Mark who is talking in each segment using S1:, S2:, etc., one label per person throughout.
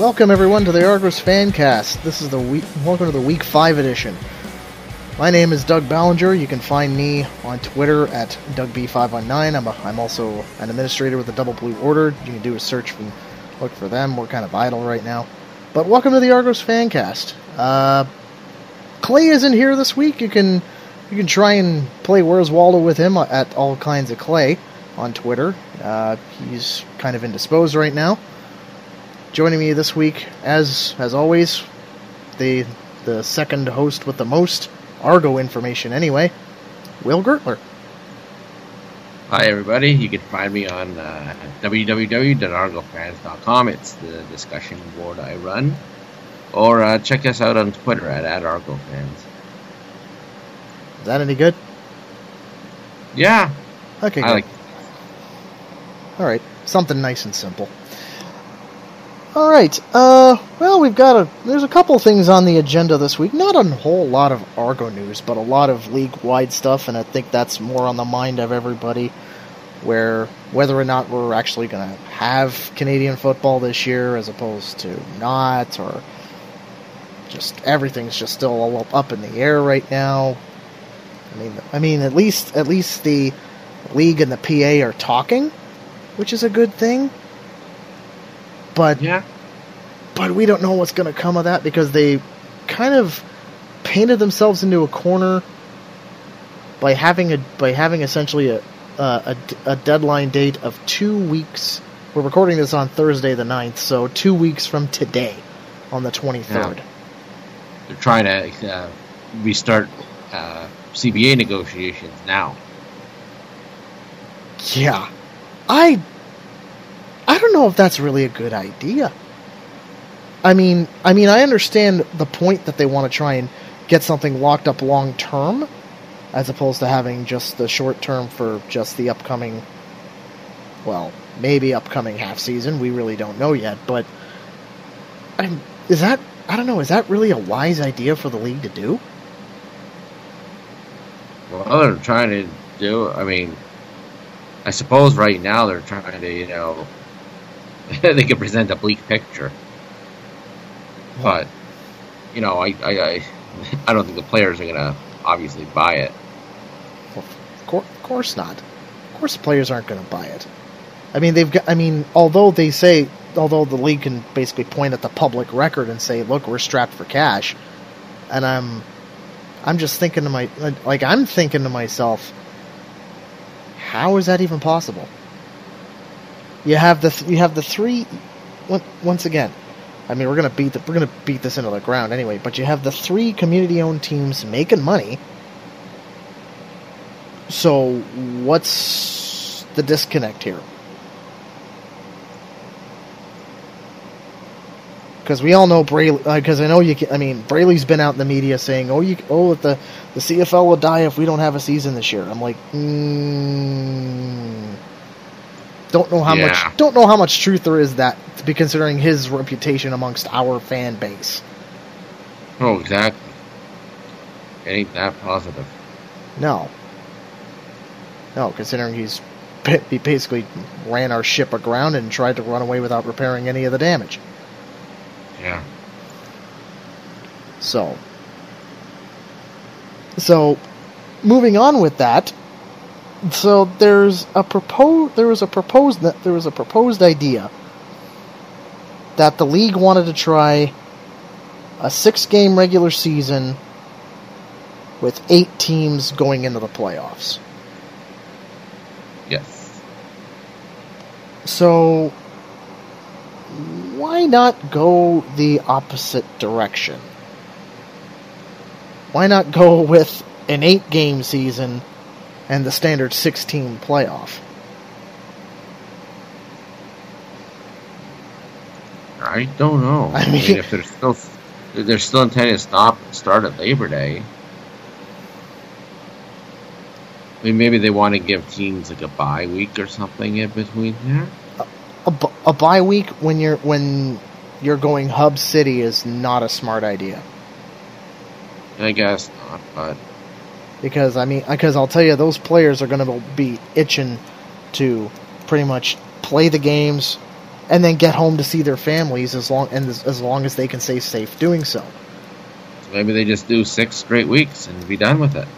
S1: Welcome everyone to the Argos Fancast. This is the week. Welcome to the Week Five edition. My name is Doug Ballinger. You can find me on Twitter at DougB519. I'm, a, I'm also an administrator with the Double Blue Order. You can do a search and look for them. We're kind of idle right now. But welcome to the Argos Fancast. Uh, Clay isn't here this week. You can you can try and play Where's Waldo with him at all kinds of Clay on Twitter. Uh, he's kind of indisposed right now. Joining me this week, as as always, the the second host with the most Argo information anyway, Will Gertler.
S2: Hi, everybody. You can find me on uh, www.argofans.com. It's the discussion board I run. Or uh, check us out on Twitter at, at ArgoFans.
S1: Is that any good?
S2: Yeah.
S1: Okay,
S2: I
S1: good.
S2: like
S1: All right, something nice and simple. All right. Uh, well, we've got a. There's a couple things on the agenda this week. Not a whole lot of Argo news, but a lot of league-wide stuff, and I think that's more on the mind of everybody. Where whether or not we're actually going to have Canadian football this year, as opposed to not, or just everything's just still all up in the air right now. I mean, I mean, at least at least the league and the PA are talking, which is a good thing. But
S2: Yeah.
S1: but we don't know what's going to come of that because they kind of painted themselves into a corner by having a by having essentially a uh, a, a deadline date of two weeks. We're recording this on Thursday the 9th, so two weeks from today, on the twenty third.
S2: They're trying to uh, restart uh, CBA negotiations now.
S1: Yeah. I don't know if that's really a good idea. I mean, I mean, I understand the point that they want to try and get something locked up long term as opposed to having just the short term for just the upcoming well, maybe upcoming half season. We really don't know yet, but I'm, is that I don't know, is that really a wise idea for the league to do?
S2: Well, they're trying to do. I mean, I suppose right now they're trying to, you know, they can present a bleak picture. But, you know, I, I, I, I don't think the players are gonna obviously buy it.
S1: Of cour- of course not. Of course, the players aren't going to buy it. I mean, they've got. I mean, although they say, although the league can basically point at the public record and say, "Look, we're strapped for cash," and I'm, I'm just thinking to my, like, I'm thinking to myself, how is that even possible? You have the th- you have the three. Once again, I mean, we're gonna beat the, we're gonna beat this into the ground anyway. But you have the three community-owned teams making money. So what's the disconnect here? Because we all know Braley. Because I know you. I mean, Braley's been out in the media saying, "Oh, you, oh, the the CFL will die if we don't have a season this year." I'm like, mm, don't know how
S2: Yeah.
S1: much. Don't know how much truth there is that to be considering his reputation amongst our fan base.
S2: Oh, exactly. It ain't that positive.
S1: No. No, considering he's he basically ran our ship aground and tried to run away without repairing any of the damage.
S2: Yeah.
S1: So, so moving on with that. So there's a propose there was a proposed there was a proposed idea that the league wanted to try a six game regular season with eight teams going into the playoffs.
S2: Yes.
S1: So, why not go the opposite direction? Why not go with an eight game season and the standard 16 playoff?
S2: I don't know.
S1: I
S2: I mean,
S1: mean-
S2: if they're still if they're still intending to stop start at Labor Day. I mean, maybe they want to give teams like a bye week or something in between there.
S1: A, bu- a bye week when you're when you're going hub city is not a smart idea
S2: I guess not, but
S1: because I mean because I'll tell you those players are going to be itching to pretty much play the games and then get home to see their families as long and as, as long as they can stay safe doing so.
S3: So maybe they just do six straight weeks and be done with it.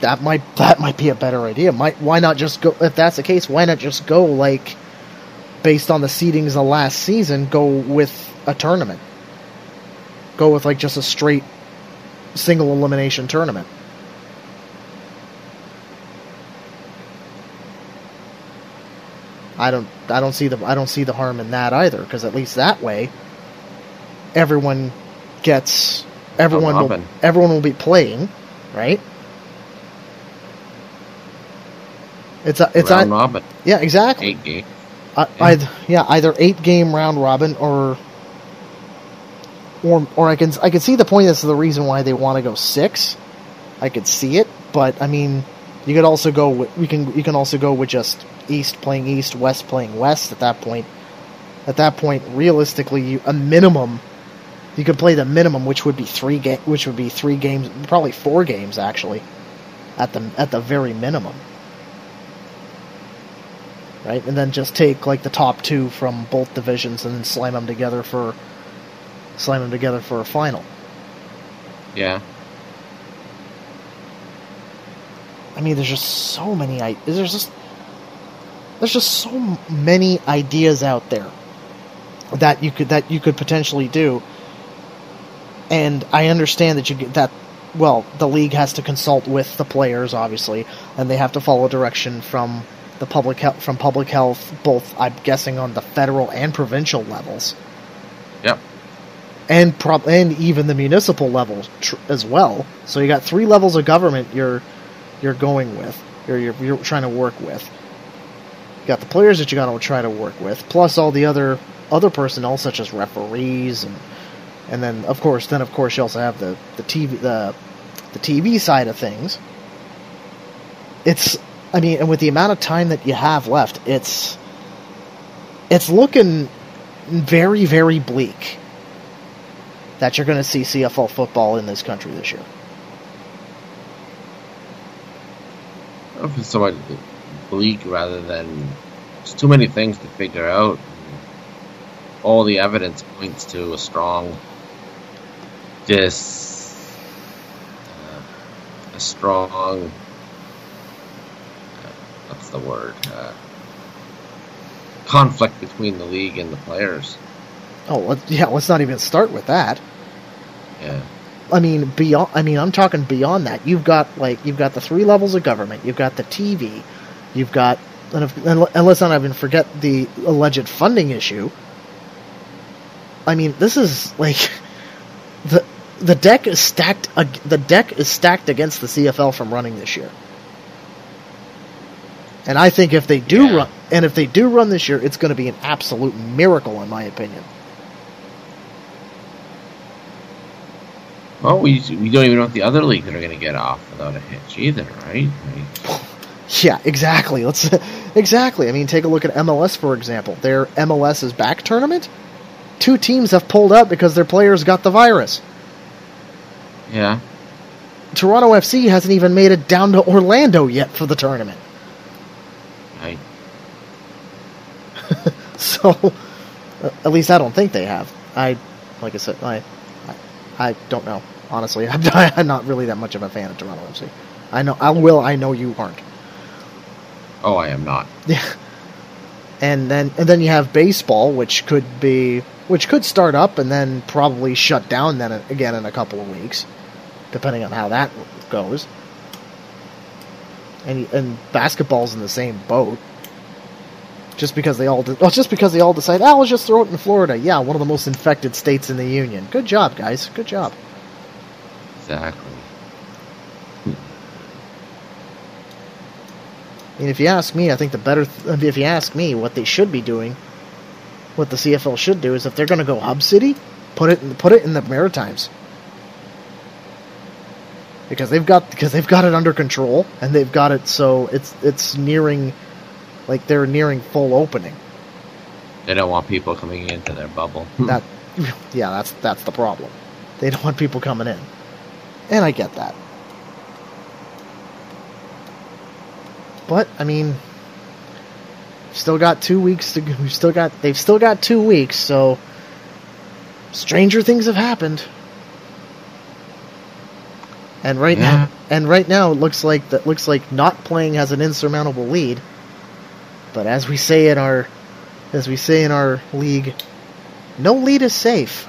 S1: That might that might be a better idea. Might why not just go if that's the case? Why not just go like based on the seedings of last season? Go with a tournament. Go with like just a straight single elimination tournament. I don't I don't see the I don't see the harm in that either because at least that way everyone gets everyone will, everyone will be playing, right? It's a, it's
S3: Round
S1: a,
S3: robin,
S1: yeah exactly.
S3: eight game.
S1: Uh, I, either, yeah, either eight game round robin or or or I can I can see the point. That's the reason why they want to go six. I could see it, but I mean, you could also go. With, we can you can also go with just East playing East, West playing West. At that point, at that point, realistically, you, a minimum. You could play the minimum, which would be three ga- which would be three games, probably four games actually, at the at the very minimum right? And then just take like the top two from both divisions and then slam them together for slam them together for a final.
S3: Yeah.
S1: I mean, there's just so many. i- There's just there's just so many ideas out there that you could that you could potentially do. And I understand that you get that. Well, the league has to consult with the players, obviously, and they have to follow direction from the public health from public health, both I'm guessing on the federal and provincial levels.
S3: Yep.
S1: And prob- and even the municipal level tr- as well. So you got three levels of government you're you're going with, you're you're, you're trying to work with. You got the players that you got to try to work with, plus all the other other personnel such as referees and and then of course then of course you also have the the TV the the TV side of things. It's I mean, and with the amount of time that you have left, it's it's looking very very bleak that you're going to see CFL football in this country this year.
S3: I don't know if it's so much bleak rather than there's too many things to figure out. All the evidence points to a strong, just uh, a strong. Uh, what's the word? Uh, conflict between the league and the players.
S1: Oh, yeah, let's not even start with that.
S3: Yeah.
S1: I mean, beyond. I mean, I'm talking beyond that. You've got like you've got the three levels of government. You've got the TV. You've got and, if, and, and let's not even forget the alleged funding issue. I mean, this is like the the deck is stacked. The deck is stacked against the CFL from running this year. And I think if they do
S3: Yeah.
S1: run, and if they do run this year, it's going to be an absolute miracle, in my opinion.
S3: Well, we we don't even know if the other leagues are going to get off without a hitch either, right? Like,
S1: Yeah, exactly. Let's exactly. I mean, take a look at MLS for example. Their MLS's back tournament. Two teams have pulled out because their players got the virus.
S3: yeah.
S1: Toronto FC hasn't even made it down to Orlando yet for the tournament.
S3: I,
S1: So, at least I don't think they have. I, like I said, I, I, I don't know. Honestly, I'm, I'm not really that much of a fan of Toronto FC. I know. I will. I know you aren't.
S3: oh, I am not.
S1: Yeah. And then and then you have baseball, which could be which could start up and then probably shut down then again in a couple of weeks, depending on how that goes. And and basketball's in the same boat. Just because they all de- well, just because they all decide, ah, let's just throw it in Florida. Yeah, one of the most infected states in the union. Good job, guys. Good job.
S3: Exactly.
S1: I mean, if you ask me, I think the better. Th- if you ask me, what they should be doing, what the CFL should do is if they're going to go hub city, put it in, put it in the Maritimes because they've got because they've got it under control and they've got it so it's it's nearing like they're nearing full opening.
S3: They don't want people coming into their bubble.
S1: That yeah, that's that's the problem. They don't want people coming in, and I get that. But I mean, still got two weeks to. We've still got. They've still got two weeks. So, stranger things have happened. And right
S3: Yeah.
S1: now, and right now, it looks like that looks like not playing has an insurmountable lead. But as we say in our, as we say in our league, no lead is safe.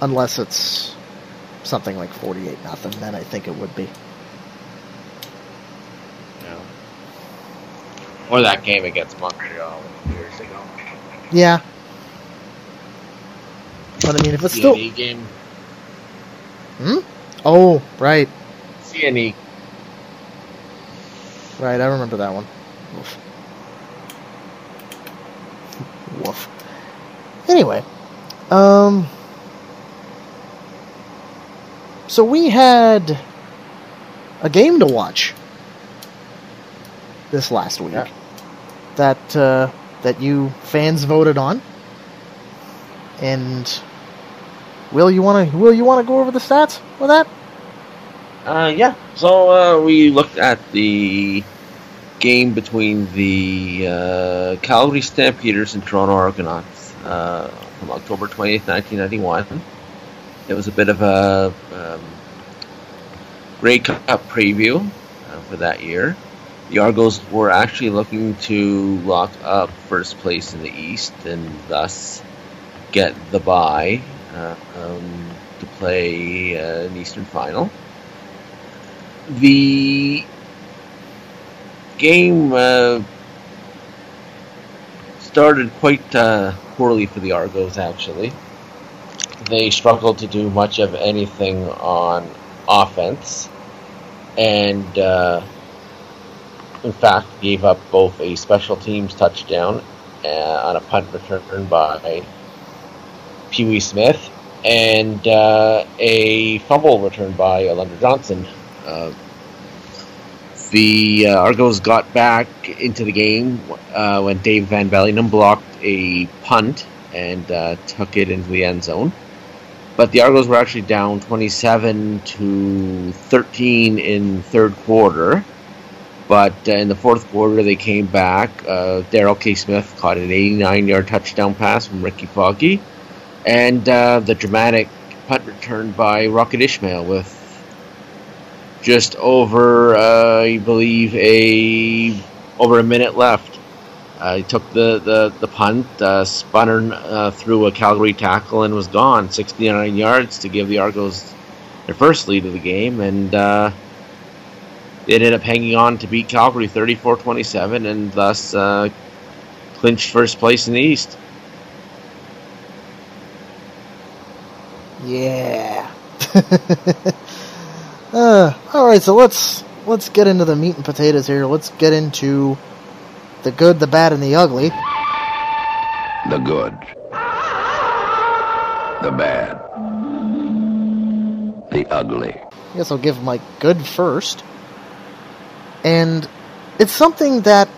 S1: Unless it's something like forty-eight nothing, then I think it would be.
S3: Yeah. Or that game against Montreal years ago.
S1: Yeah. But I mean, if it's still,
S3: game.
S1: hmm? Oh, right,
S3: CNE.
S1: right. I remember that one. Woof. Woof. Anyway, um, so we had a game to watch this last week
S3: Yeah.
S1: that uh, that you fans voted on, and will you want to will you want to go over the stats with that?
S2: Uh, yeah. So uh, we looked at the game between the uh, Calgary Stampeders and Toronto Argonauts uh, from October 20th, 1991. It was a bit of a um, Grey Cup preview uh, for that year. The Argos were actually looking to lock up first place in the East and thus get the bye uh, um, to play uh, an Eastern final the game uh, started quite uh, poorly for the Argos, actually. They struggled to do much of anything on offense, and uh, in fact, gave up both a special teams touchdown uh, on a punt return by Pee Wee Smith and uh, a fumble return by Alondra Johnson. Uh, the uh, Argos got back into the game uh, when Dave Van Belleghem blocked a punt and uh, took it into the end zone. But the Argos were actually down 27 to 13 in third quarter. But uh, in the fourth quarter, they came back. Uh, Darrell K. Smith caught an 89-yard touchdown pass from Rickey Foggie, and uh, the dramatic punt return by Rocket Ismail with just over, uh, I believe, a over a minute left. Uh, he took the, the, the punt, uh, spun uh, through a Calgary tackle, and was gone. 69 yards to give the Argos their first lead of the game, and uh, they ended up hanging on to beat Calgary 34 27 and thus uh, clinched first place in the East.
S1: Yeah. uh, all right, so let's let's get into the meat and potatoes here. Let's get into the good, the bad, and the ugly.
S4: The good. The bad. The ugly.
S1: I guess I'll give my good first. And it's something that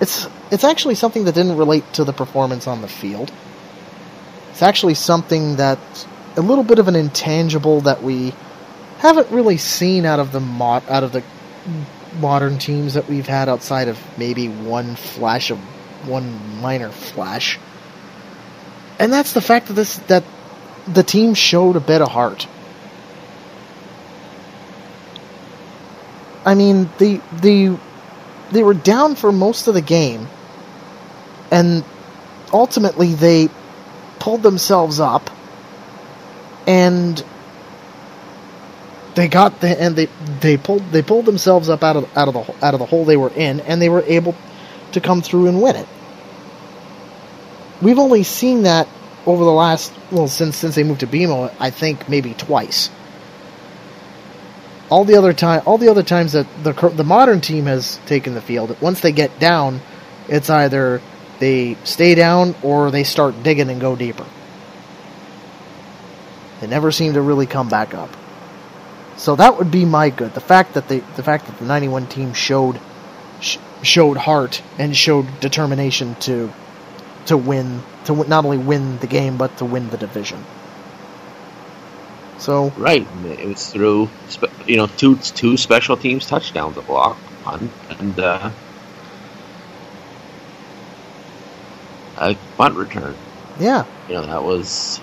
S1: it's it's actually something that didn't relate to the performance on the field. It's actually something that a little bit of an intangible that we haven't really seen out of the mod out of the modern teams that we've had outside of maybe one flash of one minor flash. And that's the fact that this that the team showed a bit of heart. I mean, they they they were down for most of the game, and ultimately they pulled themselves up, and they got the and they they pulled they pulled themselves up out of out of the out of the hole they were in, and they were able to come through and win it. We've only seen that over the last well since since they moved to BMO, I think maybe twice all the other time, all the other times that the the modern team has taken the field, once they get down, it's either they stay down or they start digging and go deeper. They never seem to really come back up. So that would be my good. The fact that they, the fact that the '91 team showed sh- showed heart and showed determination to to win to w- not only win the game but to win the division. So
S2: Right, it was through you know two two special teams touchdowns a block punt and uh, a punt return.
S1: Yeah.
S2: You know, that was.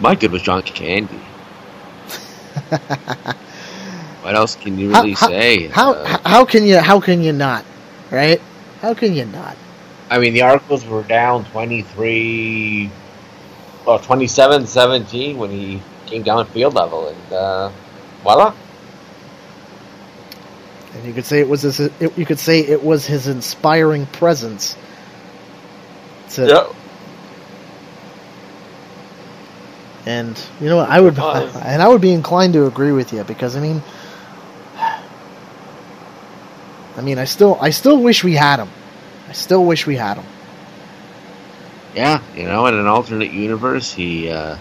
S2: My good was John Candy. What else can you really
S1: how-
S2: say?
S1: How
S2: Uh,
S1: how can you how can you not? Right? How can you not?
S2: I mean, the Argos were down 23, well, 27 17 when he came down at field level, and uh, voila.
S1: And you could say it was his, it, you could say it was his inspiring presence. To, And you know what? I would
S2: It
S1: and I would be inclined to agree with you because I mean I mean I still I still wish we had him. I still wish we had him.
S2: Yeah, you know, in an alternate universe, he uh,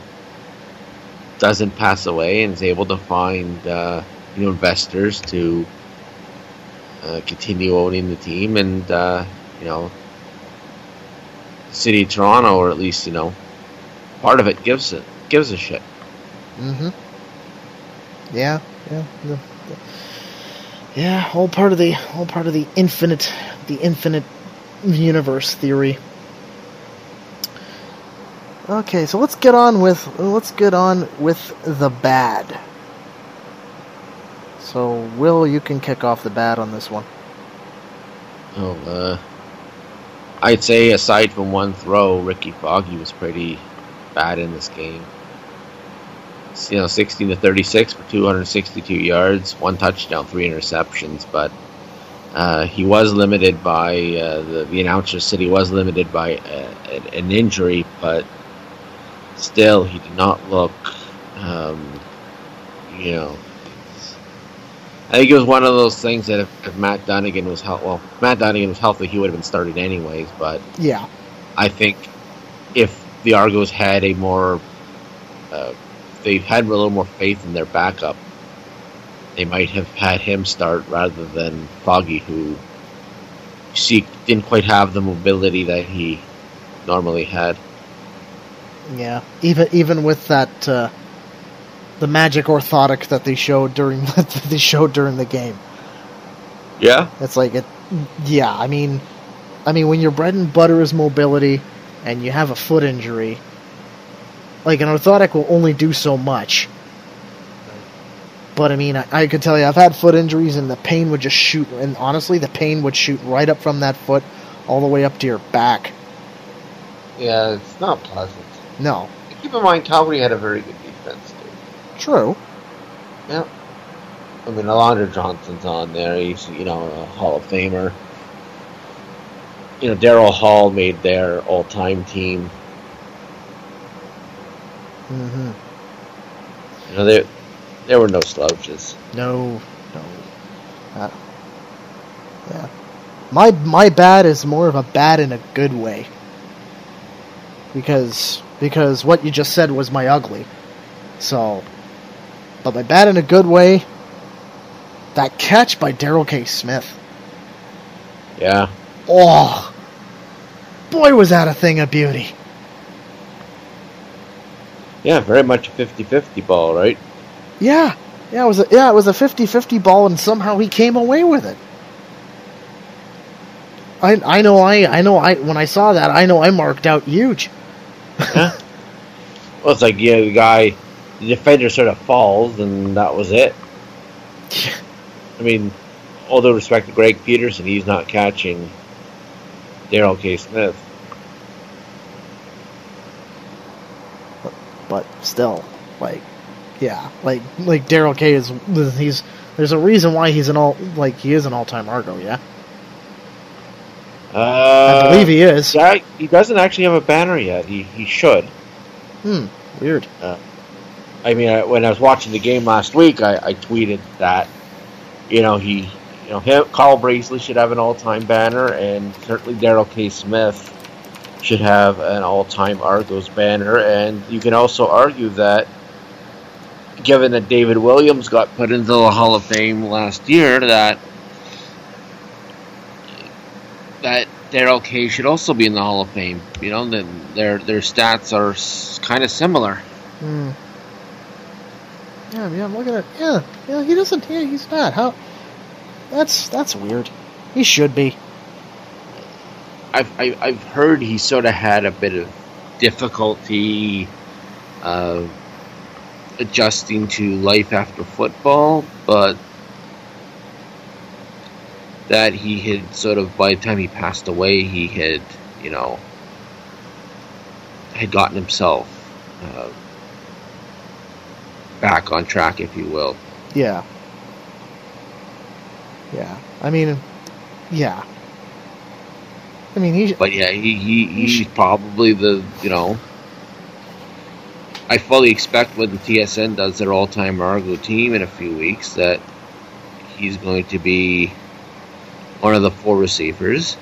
S2: doesn't pass away and is able to find uh, you know investors to uh, continue owning the team, and uh, you know, the city of Toronto, or at least you know, part of it gives it gives a shit.
S1: Mhm. Yeah, yeah. the- yeah, all part of the all part of the infinite the infinite universe theory. Okay, so let's get on with let's get on with the bad. So, Will, you can kick off the bad on this one.
S2: Oh, uh, I'd say aside from one throw, Rickey Foggie was pretty bad in this game. You know, 16 to 36 for 262 yards, one touchdown, three interceptions, but uh, he was limited by uh, the the announcer said he was limited by uh, an- an injury, but still he did not look, um, you know. I think it was one of those things that if, if Matt Dunnigan was healthy, well, if Matt Dunnigan was healthy, he would have been started anyways. But
S1: Yeah.
S2: I think if the Argos had a more, uh, they had a little more faith in their backup, they might have had him start rather than Foggie, who see didn't quite have the mobility that he normally had.
S1: Yeah. Even even with that uh, the magic orthotic that they showed during that they showed during the game.
S2: Yeah,
S1: It's like it. Yeah, I mean, I mean, when your bread and butter is mobility, and you have a foot injury, like an orthotic will only do so much. But I mean, I, I could tell you, I've had foot injuries, and the pain would just shoot. And honestly, the pain would shoot right up from that foot, all the way up to your back.
S2: yeah, it's not pleasant.
S1: No,
S2: Keep in mind, Calgary had a very good defense too.
S1: true. Yeah.
S2: I mean, Alondra Johnson's on there. He's, you know, a Hall of Famer. You know, Daryl Hall made their all-time team.
S1: Hmm
S2: You know, there there were no slouches.
S1: No, no. Uh, yeah. My my bad is more of a bad in a good way. Because because what you just said was my ugly. So but my bad in a good way that catch by Darrell K. Smith.
S2: Yeah,
S1: Oh boy was that a thing of beauty.
S2: Yeah, very much a 50-50 ball, right?
S1: Yeah. Yeah, it was a yeah, it was a 50-50 ball and somehow he came away with it. I I know I I know I when I saw that I know I marked out huge.
S2: Well, it's like yeah, the guy, the defender sort of falls, and that was it. Yeah. I mean, all due respect to Greg Peterson, he's not catching Darrell K. Smith.
S1: But still, like, yeah, like like Darrell K is he's there's a reason why he's an all like he is an all time Argo, yeah.
S2: Uh,
S1: I believe he is.
S2: Yeah, he doesn't actually have a banner yet. He he should.
S1: Hmm, weird.
S2: I mean, I, when I was watching the game last week, I, I tweeted that you know he, you know, him, Carl Brazley should have an all-time banner, and certainly Darrell K. Smith should have an all-time Argos banner. And you can also argue that, given that David Williams got put into the Hall of Fame last year, that that Darrell K. should also be in the Hall of Fame. You know, that their their stats are kind of similar.
S1: Hmm. Yeah, yeah, I'm looking at. Yeah, yeah, he doesn't. Yeah, he's not. How? That's that's weird. He should be.
S2: I've I've heard he sort of had a bit of difficulty uh, adjusting to life after football, but that he had sort of by the time he passed away, he had you know had gotten himself uh, back on track, if you will.
S1: Yeah. Yeah. I mean, yeah. I mean, he.
S2: But yeah, he, he he's probably the you know. I fully expect when the TSN does their all-time Argo team in a few weeks that he's going to be one of the four receivers.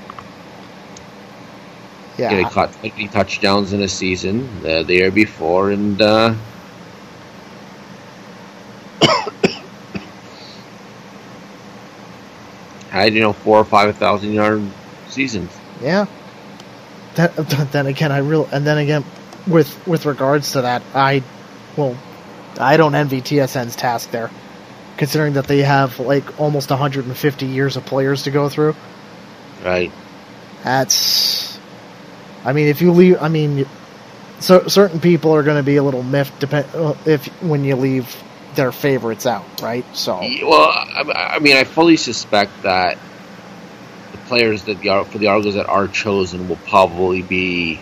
S1: Yeah.
S2: He caught 20 touchdowns in a season uh, the year before, and uh, had you know four or five thousand yard seasons.
S1: Yeah. Then, then again, I real and then again, with with regards to that, I, well, I don't envy TSN's task there, considering that they have like almost 150 years of players to go through.
S2: Right.
S1: That's, I mean, if you leave, I mean, so certain people are going to be a little miffed depend uh, if when you leave their favorites out, right? So
S2: Well, I, I mean, I fully suspect that players that the for the Argos that are chosen will probably be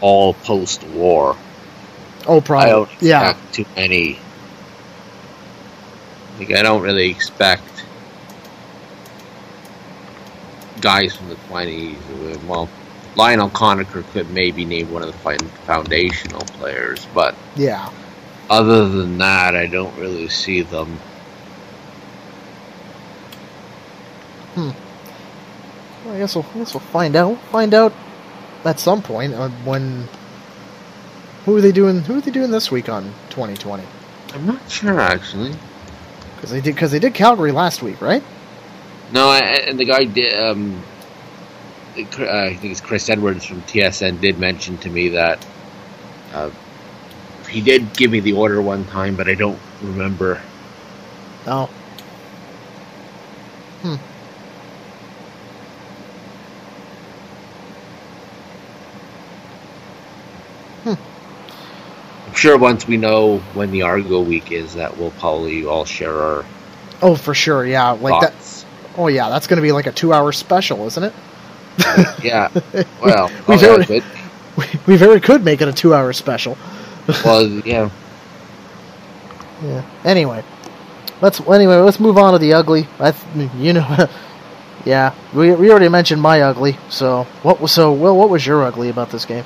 S2: all post-war.
S1: oh,
S2: I
S1: probably
S2: don't expect
S1: yeah,
S2: too many. Like, I don't really expect guys from the twenties. Well, Lionel Conacher could maybe name one of the foundational players, but
S1: yeah.
S2: other than that, I don't really see them.
S1: Well, I guess we'll, I guess we'll find out. Find out at some point uh, when. Who are they doing? Who are they doing this week on 2020?
S2: I'm not sure actually.
S1: Because they did because they did Calgary last week, right?
S2: No, I, and the guy did. Um, uh, I think it's Chris Edwards from TSN did mention to me that uh, he did give me the order one time, but I don't remember.
S1: Oh.
S2: Sure once we know when the Argo week is, that we'll probably all share our
S1: Oh, for sure. Yeah, like that. Oh, yeah. That's going to be like a two-hour special, isn't it?
S2: Yeah. Well,
S1: We very-
S2: good.
S1: We, we very could make it a two-hour special.
S2: Well, yeah.
S1: Yeah. Anyway, let's anyway let's move on to the ugly. I th- you know, yeah. We we already mentioned my ugly. So what was so Will? What was your ugly about this game?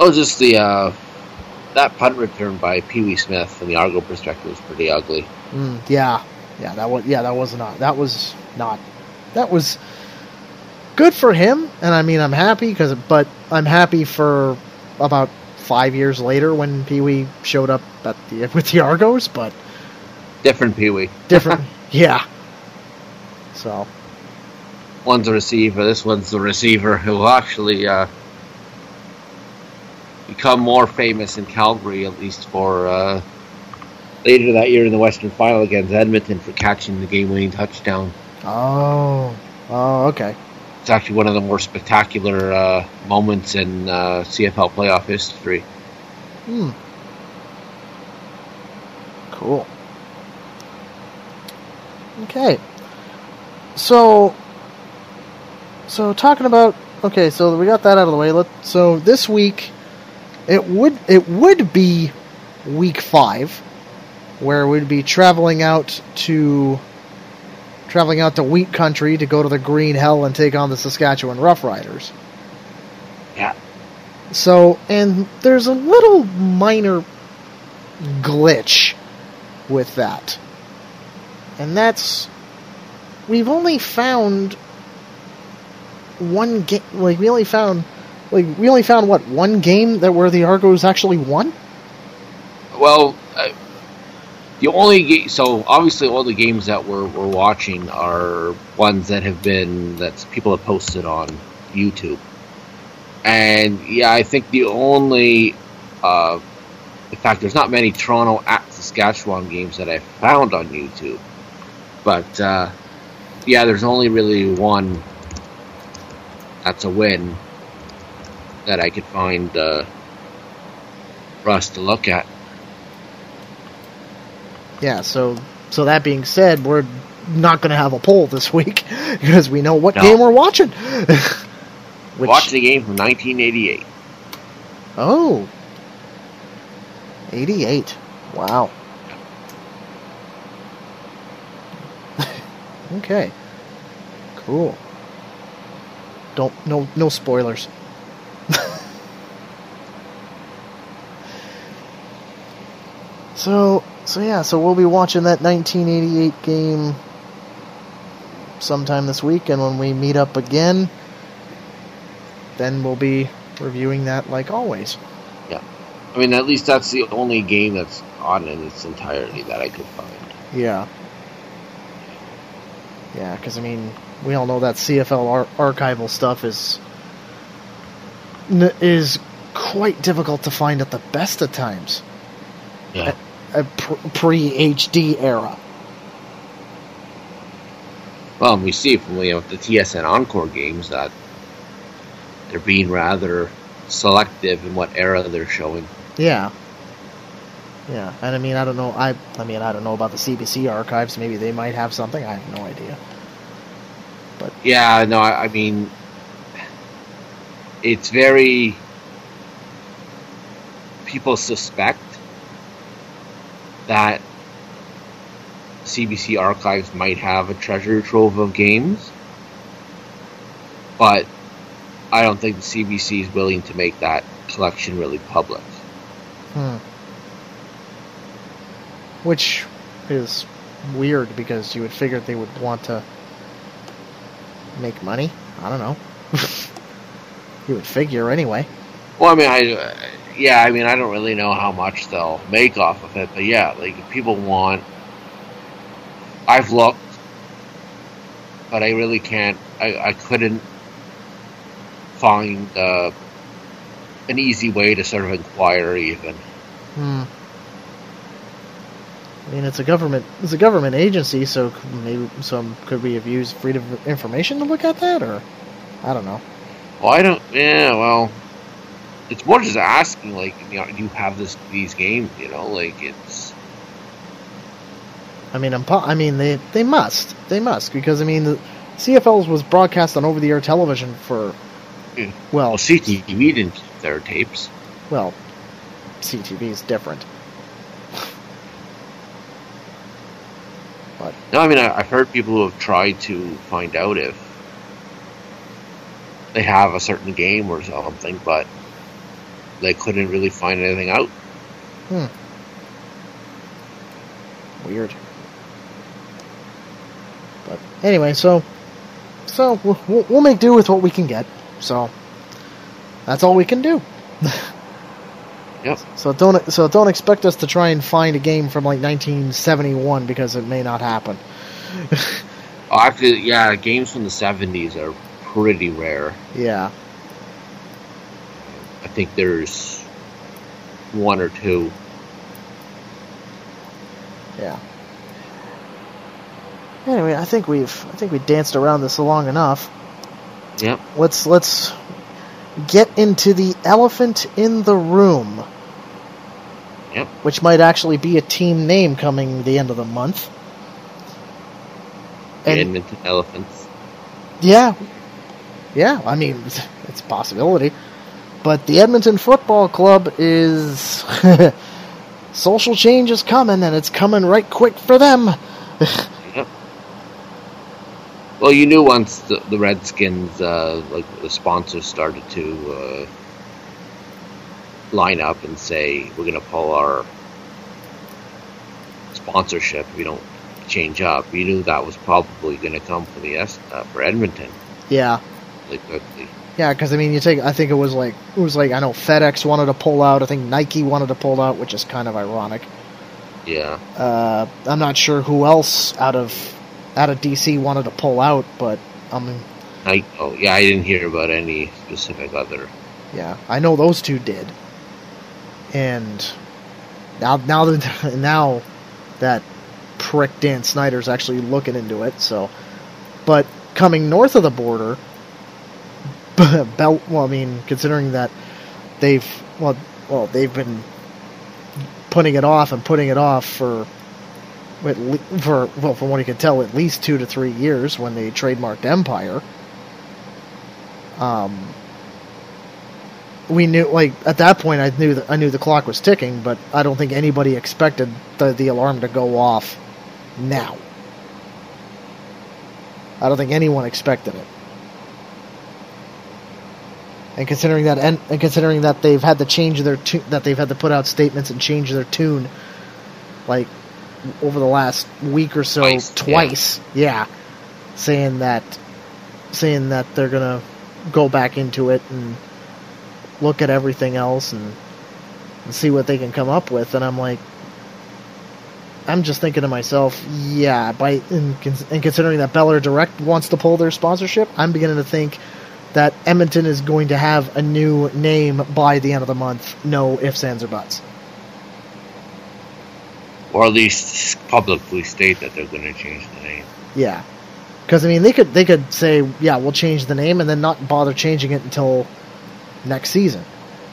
S2: Oh, just the uh, that punt return by Pee Wee Smith from the Argo perspective was pretty ugly.
S1: Mm, yeah, yeah. That was yeah. That was not. That was not. That was good for him. And I mean, I'm happy because, but I'm happy for about five years later when Pee Wee showed up at the with the Argos, but
S2: Different Pee Wee.
S1: different. yeah. So
S2: One's a receiver. This one's the receiver who actually uh, become more famous in Calgary, at least for uh, later that year in the Western Final against Edmonton for catching the game-winning touchdown.
S1: oh oh okay.
S2: It's actually one of the more spectacular uh, moments in uh, CFL playoff history.
S1: Hmm. Cool. Okay. So so talking about okay, so we got that out of the way. Let so this week it would it would be week 5 where we'd be traveling out to traveling out to wheat country to go to the green hell and take on the Saskatchewan Roughriders.
S2: Yeah.
S1: So, and there's a little minor glitch with that. And that's we've only found one game like we only found like we only found what one game that where the Argos actually won?
S2: Well, uh, the only ga- so obviously all the games that we're we're watching are ones that have been that people have posted on YouTube, and yeah, I think the only uh, in fact, there's not many Toronto at Saskatchewan games that I found on YouTube. But uh, yeah, there's only really one that's a win that I could find uh, for us to look at.
S1: Yeah, so so that being said, we're not going to have a poll this week because we know what
S2: No.
S1: game we're watching. Which,
S2: Watch the game from 1988.
S1: Oh. 88. Wow. okay. Cool. Don't no no spoilers. So so yeah, so we'll be watching that 1988 game sometime this week and when we meet up again then we'll be reviewing that like always. Yeah.
S2: I mean, at least that's the only game that's on in its entirety that I could find.
S1: Yeah. Yeah, because I mean, we all know that CFL ar- archival stuff is n- is quite difficult to find at the best of times.
S2: Yeah.
S1: A pre HD era.
S2: Well, we see from you know the TSN Encore games that they're being rather selective in what era they're showing.
S1: Yeah. Yeah, and I mean, I don't know. I I mean, I don't know about the CBC archives. Maybe they might have something. I have no idea.
S2: But yeah, no, I, I mean, it's very. People suspect that CBC archives might have a treasure trove of games, but I don't think the CBC is willing to make that collection really public.
S1: Hmm. Which is weird because you would figure they would want to make money. I don't know. you would figure anyway.
S2: Well, I mean, I yeah, I mean, I don't really know how much they'll make off of it, but yeah, like if people want. I've looked, but I really can't. I, I couldn't find uh, an easy way to sort of inquire even.
S1: Hmm. I mean, it's a government. It's a government agency, so maybe some could we have used freedom of information to look at that, or I don't know.
S2: Well, I don't. Yeah, well, it's more just asking, like, you know, do you have this these games? You know, like it's.
S1: I mean, I'm. I mean, they they must. They must because I mean, the CFLs was broadcast on over-the-air television for
S2: Yeah.
S1: well,
S2: Well, CTV didn't keep their tapes.
S1: well, CTV is different.
S2: but No, I mean I, I've heard people who have tried to find out if they have a certain game or something, but they couldn't really find anything out. Hmm.
S1: Weird. But anyway, so so we'll, we'll we'll make do with what we can get. So that's all we can do.
S2: Yep.
S1: So don't so don't expect us to try and find a game from like 1971 because it may not happen.
S2: Oh, actually, yeah, games from the '70s are pretty rare.
S1: Yeah.
S2: I think there's one or two.
S1: Yeah. Anyway, I think we've I think we danced around this long enough.
S2: Yep.
S1: Let's let's get into the elephant in the room.
S2: Yep.
S1: Which might actually be a team name coming the end of the month.
S2: The
S1: And
S2: Edmonton Elephants.
S1: yeah. Yeah, I mean it's a possibility. But the Edmonton Football Club is social change is coming and it's coming right quick for them.
S2: Yep. Well, you knew once the, the Redskins, uh, like the sponsors, started to uh, line up and say, "We're going to pull our sponsorship if we don't change up." You knew that was probably going to come for the S uh, for Edmonton,
S1: Yeah.
S2: really quickly.
S1: Yeah, because I mean, you take. I think it was like it was like I know FedEx wanted to pull out. I think Nike wanted to pull out, which is kind of ironic.
S2: Yeah.
S1: Uh, I'm not sure who else out of out of DC wanted to pull out, but I mean,
S2: I oh yeah, I didn't hear about any specific other.
S1: yeah, I know those two did. And now now that now that prick Dan Snyder's actually looking into it. So, but coming north of the border, Bel- well, I mean, considering that they've well, well, they've been putting it off and putting it off for for well, from what you can tell, at least two to three years when they trademarked Empire. Um, we knew like at that point I knew that I knew the clock was ticking, but I don't think anybody expected the the alarm to go off now. I don't think anyone expected it. And considering that, and, and considering that they've had to change their tu- that they've had to put out statements and change their tune, like over the last week or so,
S2: Twice,
S1: twice, yeah, saying that, saying that they're gonna go back into it and look at everything else and, and see what they can come up with, and I'm like, I'm just thinking to myself, yeah, by and, and considering that Belairdirect wants to pull their sponsorship, I'm beginning to think that Edmonton is going to have a new name by the end of the month. No ifs, ands, or buts.
S2: Or at least publicly state that they're going to change the name.
S1: Yeah, because I mean, they could they could say, yeah, we'll change the name, and then not bother changing it until next season,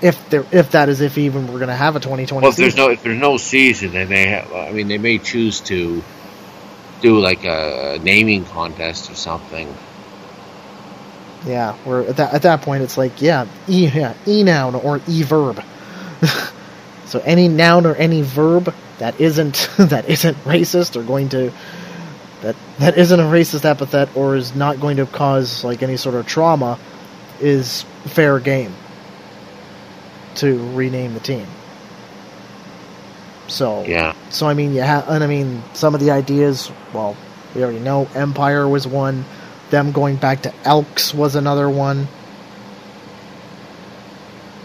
S1: if there if that is if even we're going to have a 2020.
S2: Well, if there's
S1: season.
S2: no if there's no season, then they have. I mean, they may choose to do like a naming contest or something.
S1: Yeah, where at that at that point it's like yeah, e yeah, e noun or e verb. so any noun or any verb that isn't that isn't racist or going to that that isn't a racist epithet or is not going to cause like any sort of trauma is fair game to rename the team. So
S2: Yeah,
S1: so I mean, you have, and I mean, some of the ideas. Well, we already know Empire was one. Them going back to Elks was another one.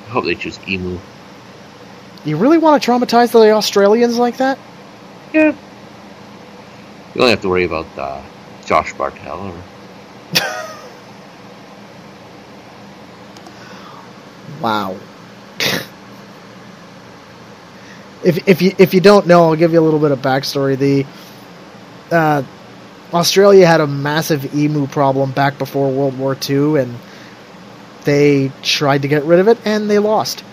S2: I hope they choose emu.
S1: You really want to traumatize the Australians like that?
S2: Yeah, you only have to worry about uh, Josh Bartel or
S1: Wow. if if you if you don't know, I'll give you a little bit of backstory. The uh, Australia had a massive emu problem back before World War II, and they tried to get rid of it, and they lost.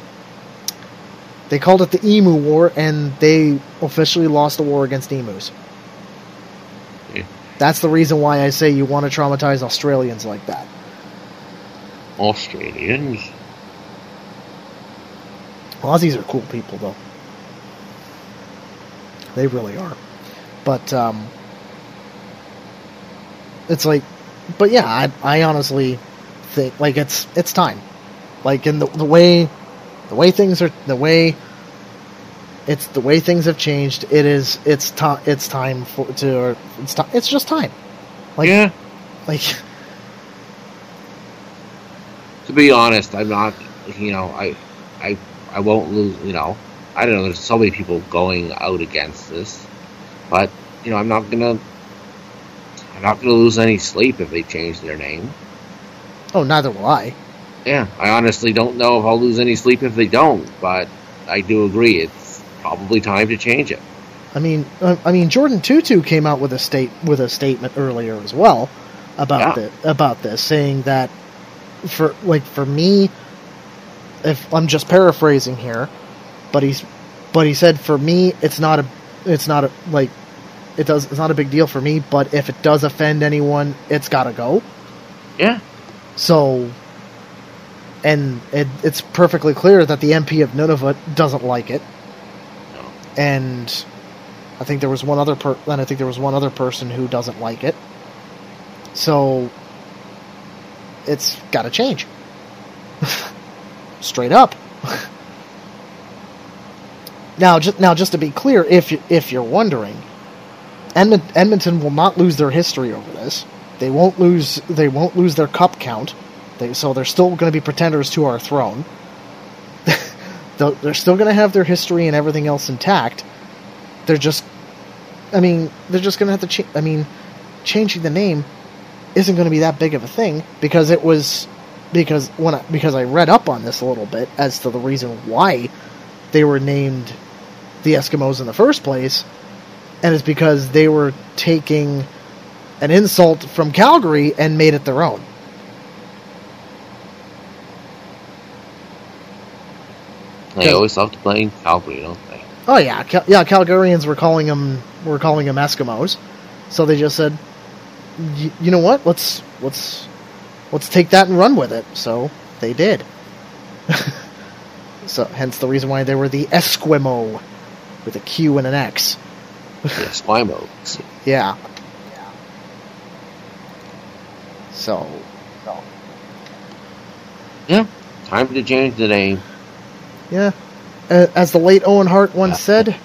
S1: They called it the Emu War, and they officially lost the war against emus.
S2: Yeah.
S1: That's the reason why I say you want to traumatize Australians like that.
S2: Australians.
S1: Aussies are cool people, though. They really are. But um, it's like, but yeah, I, I honestly think like it's it's time. Like in the the way the way things are the way it's the way things have changed. It is it's time it's time for to or it's time it's just time. Like
S2: yeah,
S1: like
S2: to be honest, I'm not. You know, I, I, I won't lose. You know, I don't know. There's so many people going out against this, but you know, I'm not gonna. I'm not gonna lose any sleep if they change their name.
S1: oh neither will I.
S2: Yeah, I honestly don't know if I'll lose any sleep if they don't, but I do agree it's probably time to change it.
S1: I mean, uh, I mean, Jordan Tutu came out with a state with a statement earlier as well about
S2: Yeah.
S1: the, about this, saying that for like for me, if I'm just paraphrasing here, but he's but he said for me it's not a it's not a like it does it's not a big deal for me, but if it does offend anyone, it's got to go.
S2: Yeah,
S1: So, and it, it's perfectly clear that the MP of Nunavut doesn't like it.
S2: No.
S1: And I think there was one other per. Then I think there was one other person who doesn't like it. So, it's got to change. Straight up. now, just now, just to be clear, if you, if you're wondering, Edmonton will not lose their history over this. They won't lose. They won't lose their cup count. They, so they're still going to be pretenders to our throne. They're still going to have their history and everything else intact. They're just. I mean, they're just going to have to. Cha- I mean, changing the name isn't going to be that big of a thing because it was because when I, because I read up on this a little bit as to the reason why they were named the Eskimos in the first place, and it's because they were taking an insult from Calgary and made it their own.
S2: They always love to blame Calgary, don't they?
S1: Oh yeah, Cal- yeah. Calgarians were calling them were calling them Eskimos, so they just said, "Y- "You know what? Let's let's let's take that and run with it." So they did. so hence the reason why they were the Esquimaux with a Q and an X.
S2: The Esquimaux.
S1: Yeah. yeah. So
S2: Yeah. Time to change the name.
S1: yeah, A- as the late Owen Hart once said,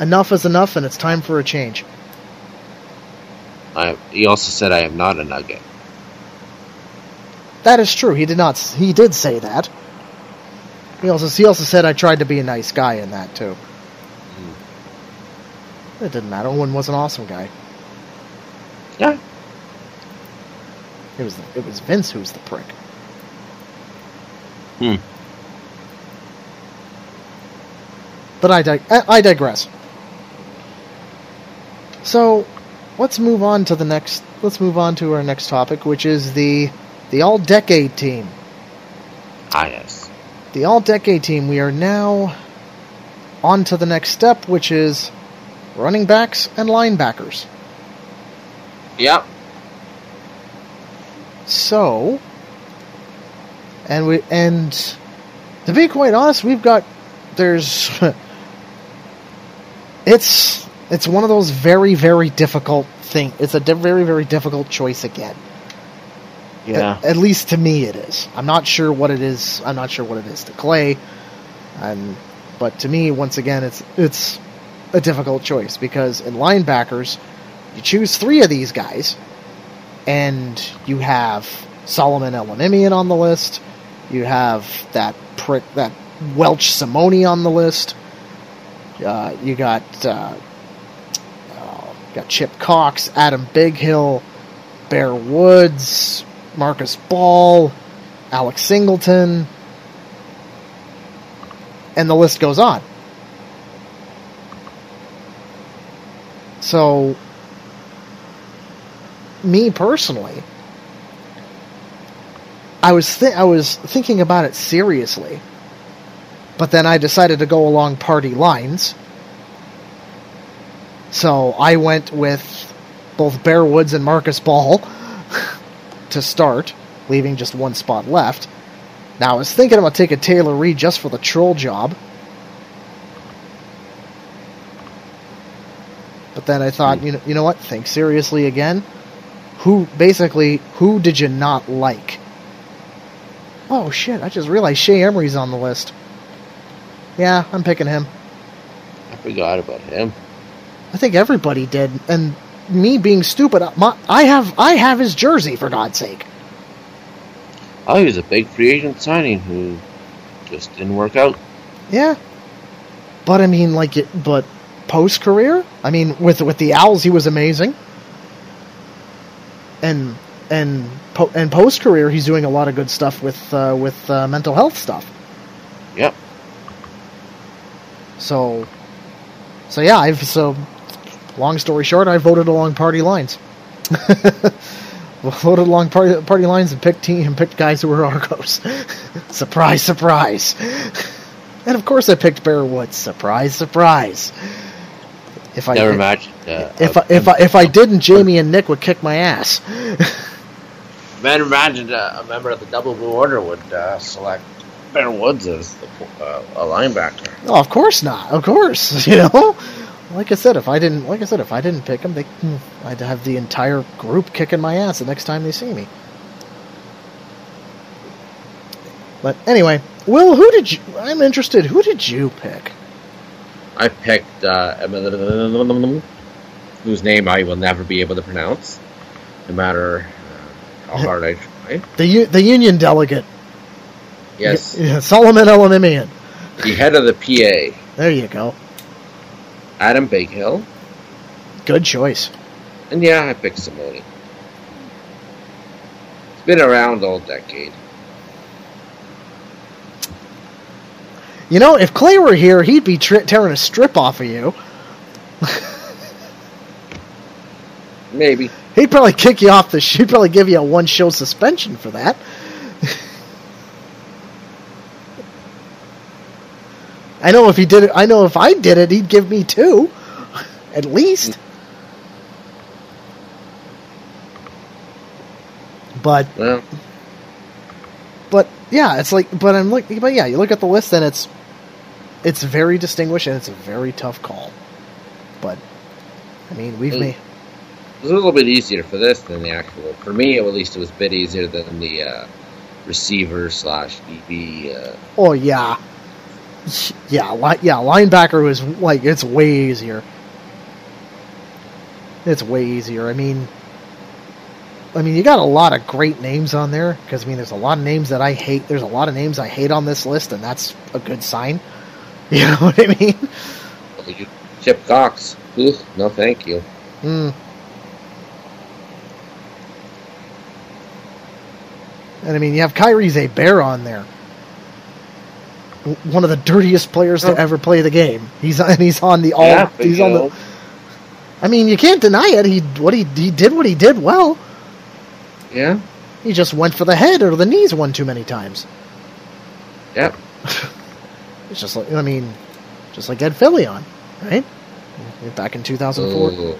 S1: "Enough is enough, and it's time for a change."
S2: I, he also said I am not a nugget.
S1: That is true. He did not. He did say that. He also he also said I tried to be a nice guy in that too. Hmm. It didn't matter. Owen was an awesome guy.
S2: Yeah.
S1: It was it was Vince who was the prick.
S2: Hmm.
S1: But I, dig- I I digress. So, let's move on to the next. Let's move on to our next topic, which is the the All Decade Team.
S2: Ah, yes.
S1: the all decade team, we are now on to the next step, which is running backs and linebackers.
S2: Yep.
S1: So, and we and to be quite honest, we've got there's it's it's one of those very very difficult thing. It's a di- very very difficult choice again.
S2: Yeah.
S1: At, at least to me, it is. I'm not sure what it is. I'm not sure what it is to Clay, and but to me, once again, it's it's a difficult choice because in linebackers, you choose three of these guys, and you have Solomon Elimimian on the list. You have that prick, that Welch Simone on the list. Uh, you got uh, uh, got Chip Cox, Adam Bighill, Bear Woods, Marcus Ball, Alex Singleton, and the list goes on. So, me personally, I was th- I was thinking about it seriously, but then I decided to go along party lines. So I went with both Bear Woods and Marcus Ball to start, leaving just one spot left. Now I was thinking about taking Taylor Reed just for the troll job. But then I thought, hmm. you know, you know what? Think seriously again. Who basically who did you not like? Oh shit! I just realized Shea Emry's on the list. Yeah, I'm picking him.
S2: I forgot about him.
S1: I think everybody did, and me being stupid, my, I have I have his jersey for God's sake.
S2: Oh, he was a big free agent signing who just didn't work out.
S1: Yeah, but I mean, like, it, but post career, I mean, with with the Als, he was amazing, and and po- and post career, he's doing a lot of good stuff with uh, with uh, mental health stuff.
S2: Yep.
S1: So, so yeah, I've so. Long story short, I voted along party lines. voted along party, party lines and picked team and picked guys who were Argos. surprise, surprise. and of course, I picked Bear Woods. Surprise, surprise. If I
S2: Never imagined. Uh,
S1: if I, if I if I didn't, Jamie and Nick would kick my ass.
S2: never imagined uh, a member of the Double Blue Order would uh, select Bear Woods as the, uh, a linebacker.
S1: Oh, of course not. Of course, you know. Like I said, if I didn't, like I said, if I didn't pick him, they, hmm, I'd have the entire group kicking my ass the next time they see me. But anyway, Will, who did you? I'm interested. Who did you pick?
S2: I picked uh, whose name I will never be able to pronounce, no matter uh, how hard I try.
S1: The the Union delegate.
S2: Yes,
S1: yeah, Solomon Elimimian.
S2: the head of the PA,
S1: There you go.
S2: Adam Bighill,
S1: Good choice.
S2: and yeah, I picked Simone. It's been around all decade.
S1: You know, if Clay were here, he'd be tri- tearing a strip off of you.
S2: Maybe.
S1: He'd probably kick you off the. He'd probably give you a one show suspension for that. I know if he did it. I know if I did it, he'd give me two, at least. But
S2: Well,
S1: but yeah, it's like. But I'm like. But yeah, you look at the list and it's it's very distinguished and it's a very tough call. But I mean, we've made.
S2: it was a little bit easier for this than the actual. For me, at least, it was a bit easier than the uh, receiver slash DB. Uh,
S1: Oh yeah, yeah, li- yeah. Linebacker was like it's way easier. It's way easier. I mean, I mean, you got a lot of great names on there because I mean, there's a lot of names that I hate. There's a lot of names I hate on this list, and that's a good sign. You know what I mean?
S2: you- Chip Cox. Ooh, no, thank you.
S1: Hmm. And I mean, you have Kyries Hebert on there. One of the dirtiest players
S2: Oh.
S1: to ever play the game. He's and he's on the all.
S2: yeah,
S1: he's on
S2: know,
S1: the. I mean, you can't deny it. He what he he did what he did well.
S2: yeah,
S1: He just went for the head or the knees one too many times.
S2: yeah.
S1: It's just like I mean, just like Ed Philion, right? Back in 2004.
S2: Ooh.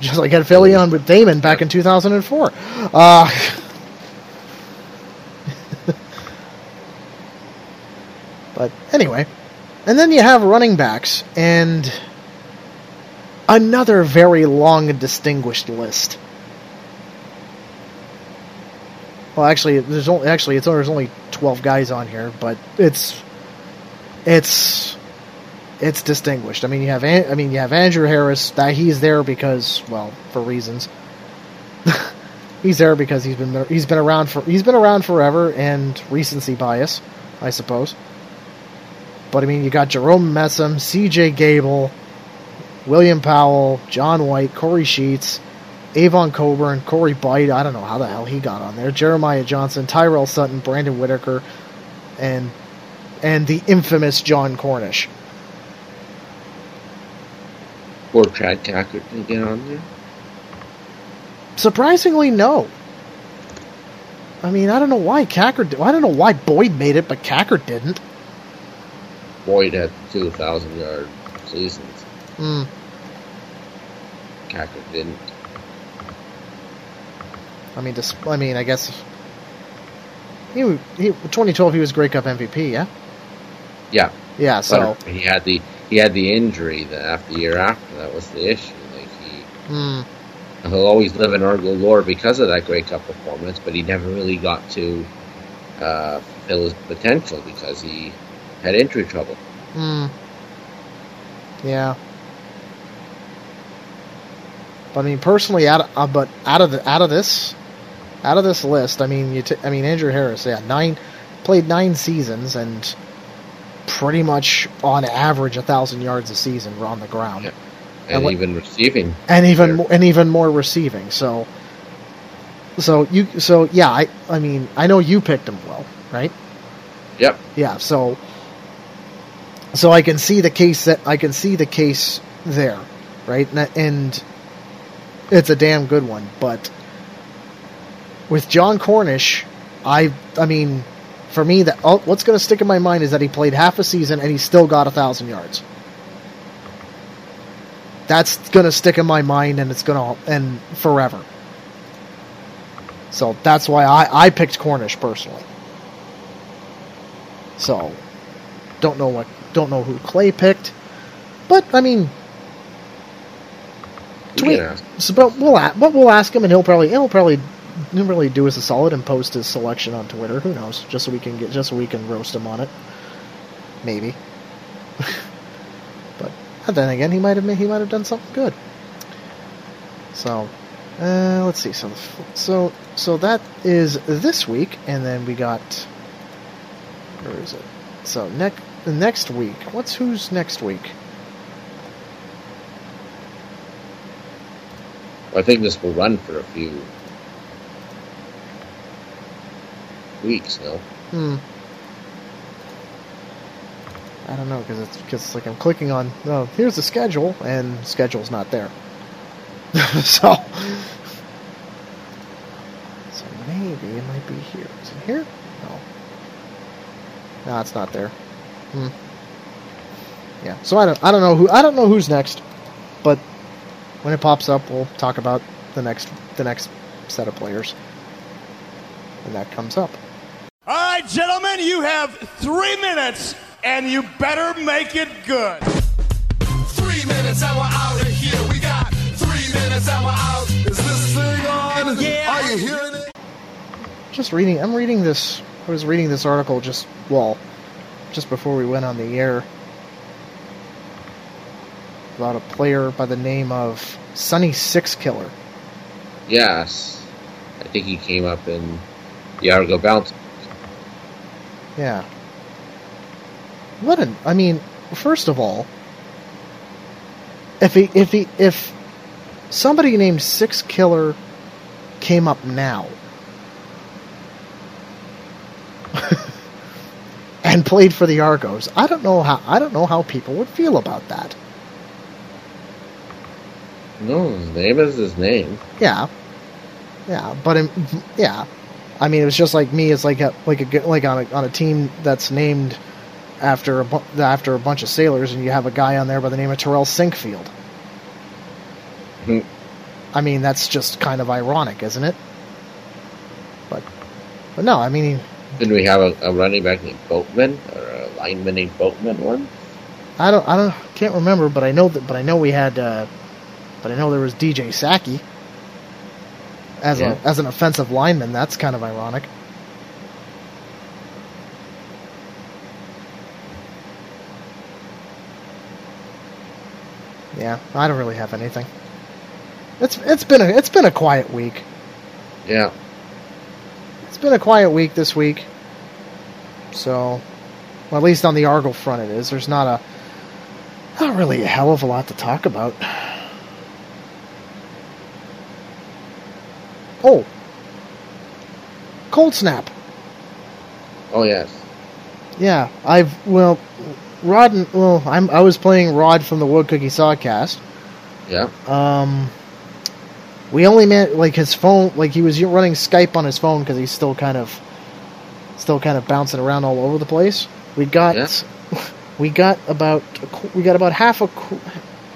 S1: Just like Ed Philion with Damon back in 2004. Uh, but anyway, and then you have running backs and another very long and distinguished list. Well, actually, there's only actually it's there's only 12 guys on here, but it's it's it's distinguished. I mean, you have I mean you have Andrew Harris that he's there because well for reasons. he's there because he's been he's been around for he's been around forever and recency bias, I suppose. But I mean, you got Jerome Messam, C.J. Gable, William Powell, John White, Kory Sheets, Avon Cobourne, Cory Boyd. I don't know how the hell he got on there. Jeremiah Johnson, Tyrell Sutton, Brandon Whitaker, and and the infamous Jon Cornish.
S2: Or Chad Kackert didn't get on there.
S1: Surprisingly, no. I mean, I don't know why Kackert. I don't know why Boyd made it, but Kackert didn't.
S2: Boyd had 2,000 yard seasons.
S1: Hmm.
S2: Kackert didn't.
S1: I mean, I mean, I guess he, he 2012 he was Grey Cup MVP. Yeah.
S2: Yeah,
S1: Yeah. So.
S2: but he had the he had the injury the after the year after. That was the issue. Like he
S1: Hmm.
S2: he'll always live in Argo lore because of that Grey Cup performance, but he never really got to uh, fulfill his potential because he had injury trouble.
S1: Hmm. Yeah. But I mean, personally, out of, uh, but out of the out of this, out of this list, I mean, you. T- I mean, Andrew Harris, yeah, nine played nine seasons and pretty much on average a thousand yards a season on the ground,
S2: Yeah.
S1: And
S2: And
S1: what-
S2: even receiving.
S1: and even more, and even more receiving. So, so you, so yeah, I, I mean, I know you picked him well, right?
S2: Yep.
S1: Yeah, so so I can see the case that I can see the case there, right? And, and it's a damn good one, but with Jon Cornish, I I mean, for me that oh, what's going to stick in my mind is that he played half a season and he still got a thousand yards. That's going to stick in my mind and it's going to and forever. So that's why I, I picked Cornish personally. So, don't know what, don't know who Clay picked, but I mean, Tweet.
S2: ask.
S1: so, but we'll but we'll ask him, and he'll probably he'll probably really do us a solid and post his selection on Twitter. Who knows? Just so we can get just so we can roast him on it. Maybe. but then again, he might have he might have done something good. So, uh, let's see. So, so so that is this week, and then we got where is it? So next next week. What's who's next week?
S2: I think this will run for a few weeks now.
S1: Hmm. I don't know because it's because like I'm clicking on oh here's the schedule and schedule's not there. so so maybe it might be here. Is it here? No. No, it's not there. Hmm. Yeah. So I don't I don't know who I don't know who's next, but when it pops up, we'll talk about the next the next set of players when that comes up.
S5: All right, gentlemen, you have three minutes, and you better make it good.
S6: Three minutes and we're out of here. We got three minutes and we're out. Is this thing on?
S5: Yeah.
S6: Are you hearing it?
S1: just reading i'm reading this i was reading this article just well just before we went on the air about a player by the name of Sonny Sixkiller
S2: Yes. I think he came up in the Argo Bounce.
S1: Yeah. What an i mean first of all if he if he if somebody named Sixkiller came up now and played for the argos i don't know how i don't know how people would feel about that.
S2: No, his name is his name.
S1: Yeah, yeah, but in, yeah, I mean, it was just like me. It's like a, like a like on a on a team that's named after a bu- after a bunch of sailors, and you have a guy on there by the name of Terrell Sinkfield.
S2: Hmm.
S1: I mean, that's just kind of ironic, isn't it? But but no, I mean,
S2: Didn't we have a, a running back named Boatman or a lineman named Boatman one?
S1: I don't I don't can't remember, but I know that but I know we had uh, but I know there was DJ Saki as
S2: Yeah.
S1: a as an offensive lineman. That's kind of ironic. Yeah, I don't really have anything. It's it's been a it's been a quiet week.
S2: Yeah.
S1: It's been a quiet week this week. So, well, at least on the Argle front, it is. There's not a not really a hell of a lot to talk about. Oh, cold snap.
S2: Oh yes.
S1: Yeah, I've well, Rod. and- Well, I'm I was playing Rod from the Wood Cookie Sawcast.
S2: Yeah.
S1: Um, we only met like his phone. Like he was running Skype on his phone because he's still kind of, still kind of bouncing around all over the place. We got,
S2: Yeah.
S1: we got about we got about half a qu-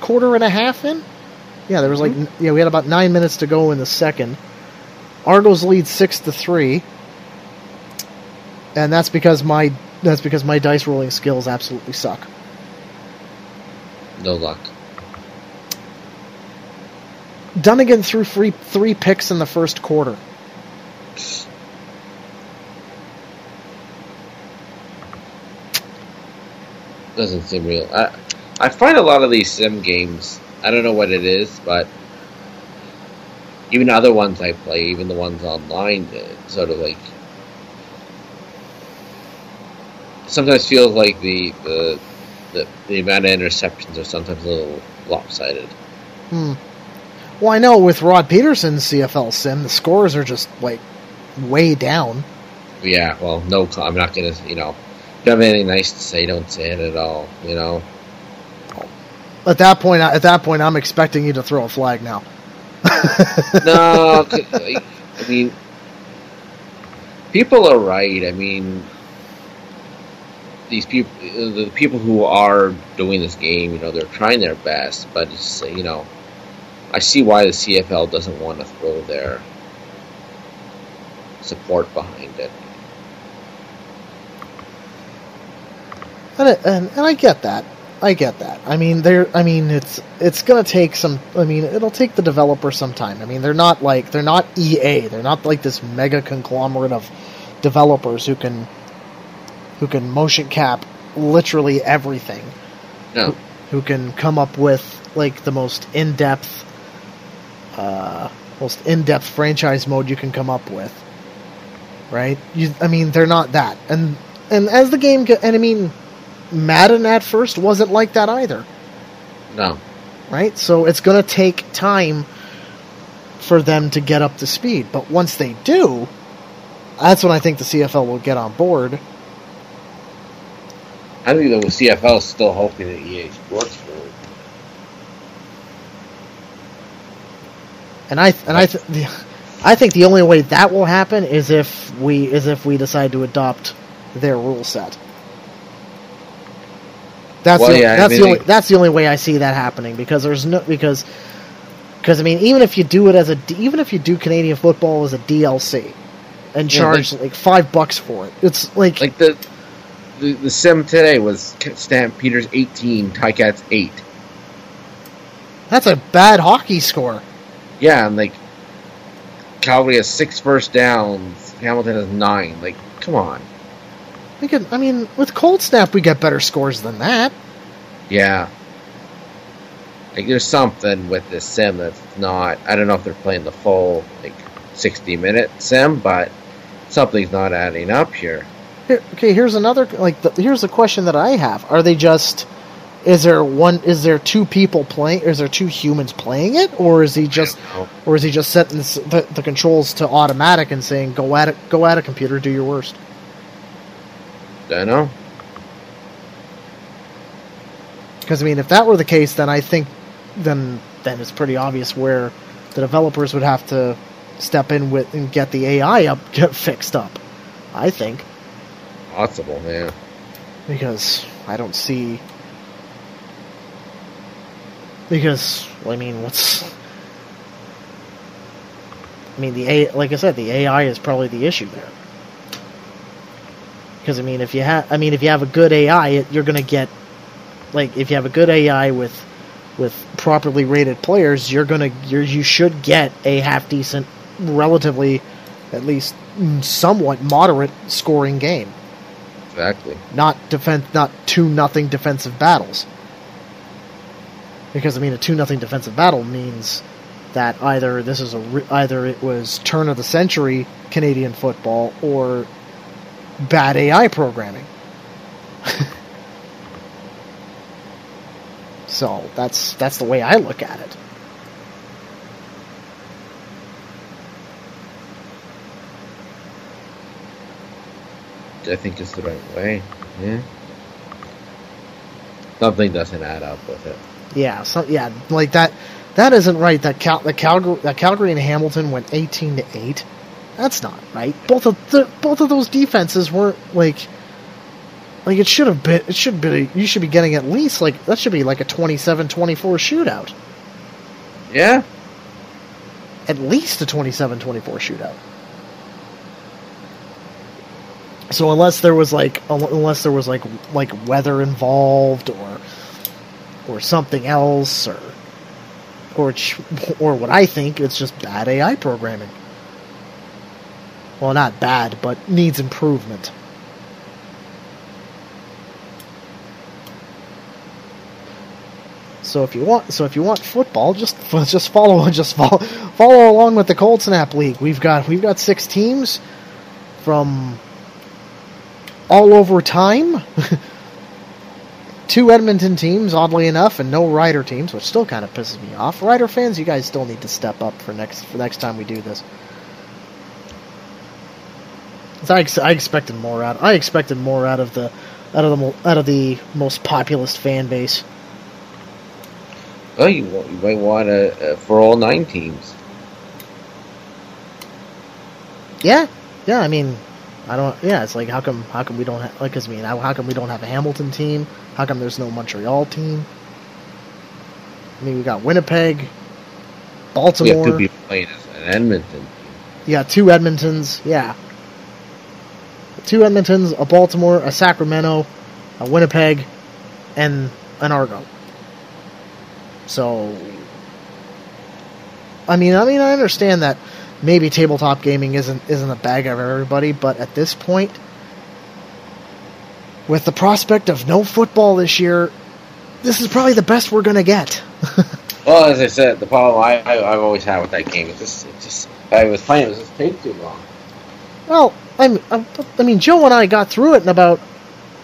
S1: quarter and a half in. Yeah, there was like n- yeah we had about nine minutes to go in the second. Argos lead six to three, and that's because my that's because my dice rolling skills absolutely suck.
S2: No luck.
S1: Dunigan threw three three picks in the first quarter.
S2: Doesn't seem real. I I find a lot of these sim games. I don't know what it is, but even other ones I play, even the ones online, uh, sort of like sometimes feels like the the the, the amount of interceptions are sometimes a little lopsided.
S1: Hmm. Well, I know with Rod Pedersen's CFL sim, the scores are just like way down.
S2: Yeah, well, no, I'm not gonna, you know, if you have anything nice to say, don't say it at all, you know.
S1: At that point, at that point, I'm expecting you to throw a flag now.
S2: No, I mean, people are right. I mean, these people, the people who are doing this game, you know, they're trying their best, but it's, you know, I see why the CFL doesn't want to throw their support behind it.
S1: And, and uh, and I get that. I get that. I mean, they're. I mean, it's it's gonna take some. I mean, it'll take the developer some time. I mean, they're not like they're not EA. They're not like this mega conglomerate of developers who can who can motion cap literally everything.
S2: No,
S1: who can come up with like the most in-depth uh, most in-depth franchise mode you can come up with right you i mean they're not that and and as the game and i mean madden at first wasn't like that either.
S2: No,
S1: right? So it's going to take time for them to get up to speed. But once they do that's when i think the cfl will get on board.
S2: I think the CFL is still hoping that EA Sports will.
S1: And I and I th- I think the only way that will happen is if we is if we decide to adopt their rule set. That's
S2: Well,
S1: the,
S2: yeah, I mean,
S1: the only that's the only way I see that happening because there's no because because I mean even if you do it as a even if you do Canadian football as a DLC and
S2: Yeah,
S1: charge like five bucks for it, it's like,
S2: Like the the, the sim today was Stampeders 18, Ticats 8.
S1: that's a bad hockey score.
S2: Yeah, and like Calgary has six first downs, Hamilton has nine. Like, come on.
S1: We could, I mean, with Cold Snap we get better scores than that.
S2: Yeah. Like there's something with this sim that's not I don't know if they're playing the full like sixty minute sim, but something's not adding up here.
S1: Here, okay, here's another like the, here's the question that I have: Are they just is there one is there two people playing? Is there two humans playing it, or is he just or is he just setting the, the controls to automatic and saying go at it, go at a computer, do your worst?
S2: I know.
S1: Because I mean, if that were the case, then I think then then it's pretty obvious where the developers would have to step in with and get the AI up get fixed up. I think.
S2: Possible, yeah.
S1: because I don't see. Because I mean, what's? I mean, the A, like I said, the AI is probably the issue there. Because I mean, if you have, I mean, if you have a good AI, it, you're gonna get, like, if you have a good AI with, with properly rated players, you're gonna, you're, you should get a half decent, relatively, at least mm, somewhat moderate scoring game
S2: Exactly.
S1: not defense, not two nothing defensive battles. Because I mean, a two nothing defensive battle means that either this is a re- either it was turn of the century Canadian football or bad AI programming. so that's that's the way I look at it.
S2: I think it's the right way. Yeah. Something doesn't add up with it.
S1: Yeah, so yeah, like that. That isn't right. That Cal, the Calgary, that Calgary and Hamilton went eighteen to eight. That's not right. Both of the both of those defenses weren't like, like it should have been. It should be. You should be getting at least like that should be like a 27-24 shootout.
S2: Yeah.
S1: At least a 27-24 shootout. So unless there was like unless there was like like weather involved or or something else or or or what I think it's just bad AI programming. Well, not bad, but needs improvement. So if you want, so if you want football, just just follow just follow follow along with the Cold Snap League. We've got we've got six teams from all over time. Two Edmonton teams, oddly enough, and no Rider teams, which still kind of pisses me off. Rider fans, you guys still need to step up for next for next time we do this. I, ex- I expected more out. I expected more out of the out of the mo- out of the most populist fan base.
S2: Oh, you, you might want a, a uh, for all nine teams.
S1: Yeah, yeah. I mean, I don't. Yeah, it's like how come how come we don't have like 'cause I mean how, come we don't have a Hamilton team? How come there's no Montreal team? I mean, we got Winnipeg, Baltimore.
S2: We have two people playing as an Edmonton.
S1: Yeah, two Edmontons. Yeah, two Edmontons, a Baltimore, a Sacramento, a Winnipeg, and an Argo. So, I mean, I mean, I understand that maybe tabletop gaming isn't isn't a bag of everybody, but at this point, with the prospect of no football this year, this is probably the best we're gonna get.
S2: Well, as I said, the problem I, I I've always had with that game is just it just I was playing it was just take too long.
S1: Well, I'm, I'm, I mean, Joe and I got through it in about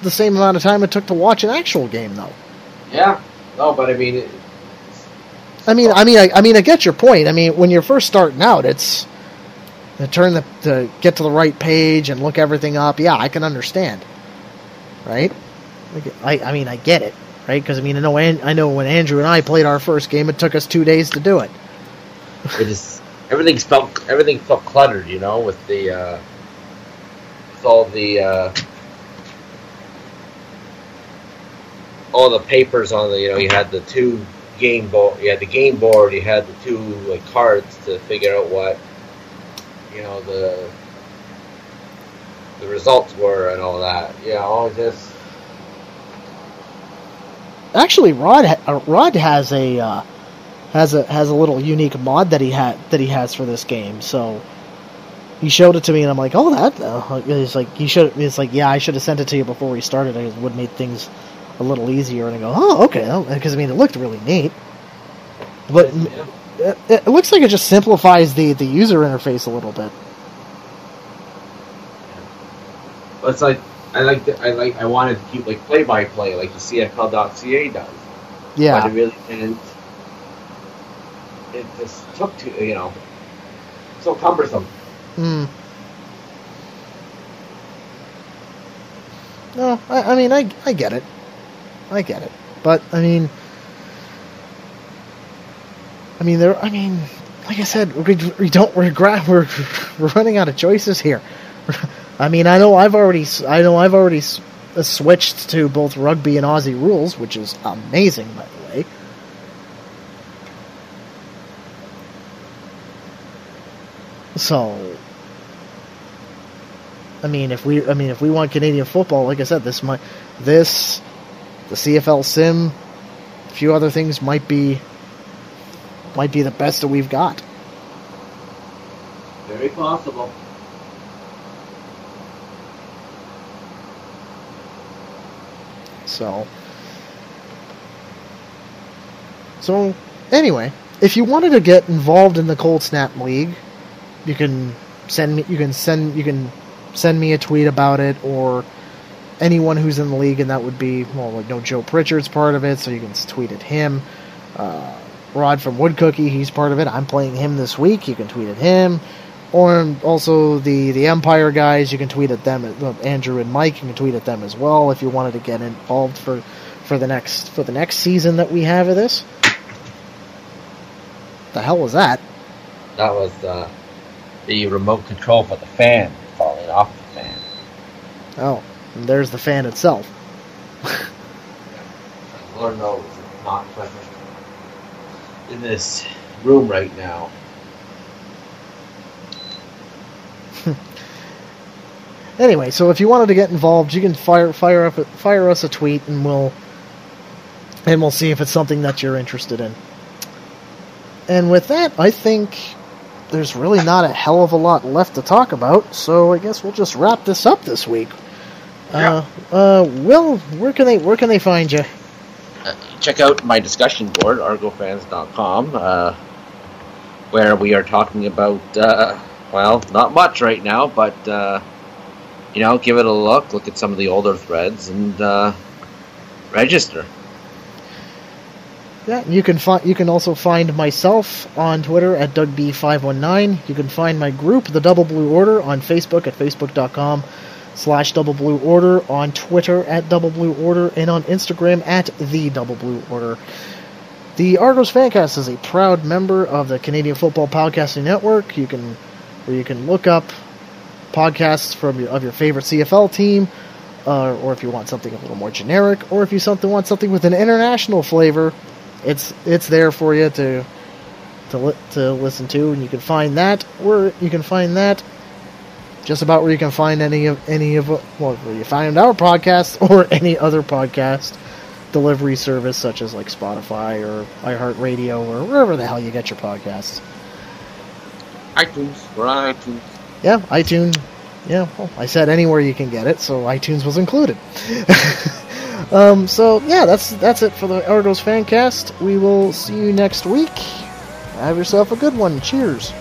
S1: the same amount of time it took to watch an actual game, though.
S2: Yeah. No, but I mean, it,
S1: I mean, I mean, I, I mean, I get your point. I mean, when you're first starting out, it's to turn the to get to the right page and look everything up. Yeah, I can understand, right? I, I mean, I get it, right? Because I mean, I know, An- I know when Andrew and I played our first game, it took us two days to do it.
S2: It just everything felt everything felt cluttered, you know, with the uh, with all the uh, all the papers on the you know you had the two game board you had the game board you had the two like cards to figure out what you know the the results were and all that you know just
S1: Actually, Rod uh, Rod has a uh, has a has a little unique mod that he had that he has for this game. So he showed it to me, and I'm like, "Oh, that." Uh, he's like, "You should." It's like, "Yeah, I should have sent it to you before we started. It would make things a little easier." And I go, "Oh, okay," because I mean, it looked really neat. But it, it looks like it just simplifies the the user interface a little bit.
S2: it's like I like the, I like I wanted to keep like play by play like the CFL.ca does but
S1: Yeah,
S2: it really didn't. It just took too, you know, so cumbersome.
S1: Hmm. No, I, I mean, I, I get it. I get it. But, I mean, I mean, there, I mean, like I said, we, we don't, we're, we're, we're running out of choices here. I mean, I know I've already, I know I've already uh, switched to both rugby and Aussie rules, which is amazing, by the way. So, I mean, if we, I mean, if we want Canadian football, like I said, this might, this, the CFL Sim, a few other things might be, might be the best that we've got.
S2: Very possible.
S1: So, so anyway, if you wanted to get involved in the Cold Snap League, you can send me. You can send. You can send me a tweet about it, or anyone who's in the league, and that would be well, like no Joe Pritchard's part of it, so you can tweet at him. Uh, Rod from Wood Cookie, he's part of it. I'm playing him this week. You can tweet at him. Or also the the Empire guys, you can tweet at them. uh, Andrew and Mike, you can tweet at them as well if you wanted to get involved for for the next for the next season that we have of this. The hell was that?
S2: That was uh, the remote control for the fan falling off the fan.
S1: Oh, and there's the fan itself.
S2: Lord knows it's not pleasant in this room right now.
S1: Anyway, so if you wanted to get involved, you can fire fire up fire us a tweet, and we'll and we'll see if it's something that you're interested in. And with that, I think there's really not a hell of a lot left to talk about. So I guess we'll just wrap this up this week. Uh, uh, Will, where can they where can they find you?
S2: check out my discussion board, argofans.com, uh, where we are talking about, uh, well, not much right now, but, uh, you know, give it a look, look at some of the older threads, and uh, register.
S1: Yeah, you can find you can also find myself on Twitter at DougB519. You can find my group, the Double Blue Order, on Facebook at facebook.com slash Double Blue Order, on Twitter at Double Blue Order, and on Instagram at the Double Blue Order. The Argos Fancast is a proud member of the Canadian Football Podcasting Network. You can where you can look up podcasts from your, of your favorite CFL team, uh, or if you want something a little more generic, or if you something want something with an international flavor, it's it's there for you to to li- to listen to, and you can find that where you can find that just about where you can find any of any of well where you find our podcast or any other podcast delivery service such as like Spotify or iHeartRadio or wherever the hell you get your podcasts.
S2: iTunes, we're iTunes.
S1: Yeah, iTunes. Yeah, well, I said anywhere you can get it, so iTunes was included. um, so yeah, that's that's it for the Argos Fancast. We will see you next week. Have yourself a good one. Cheers.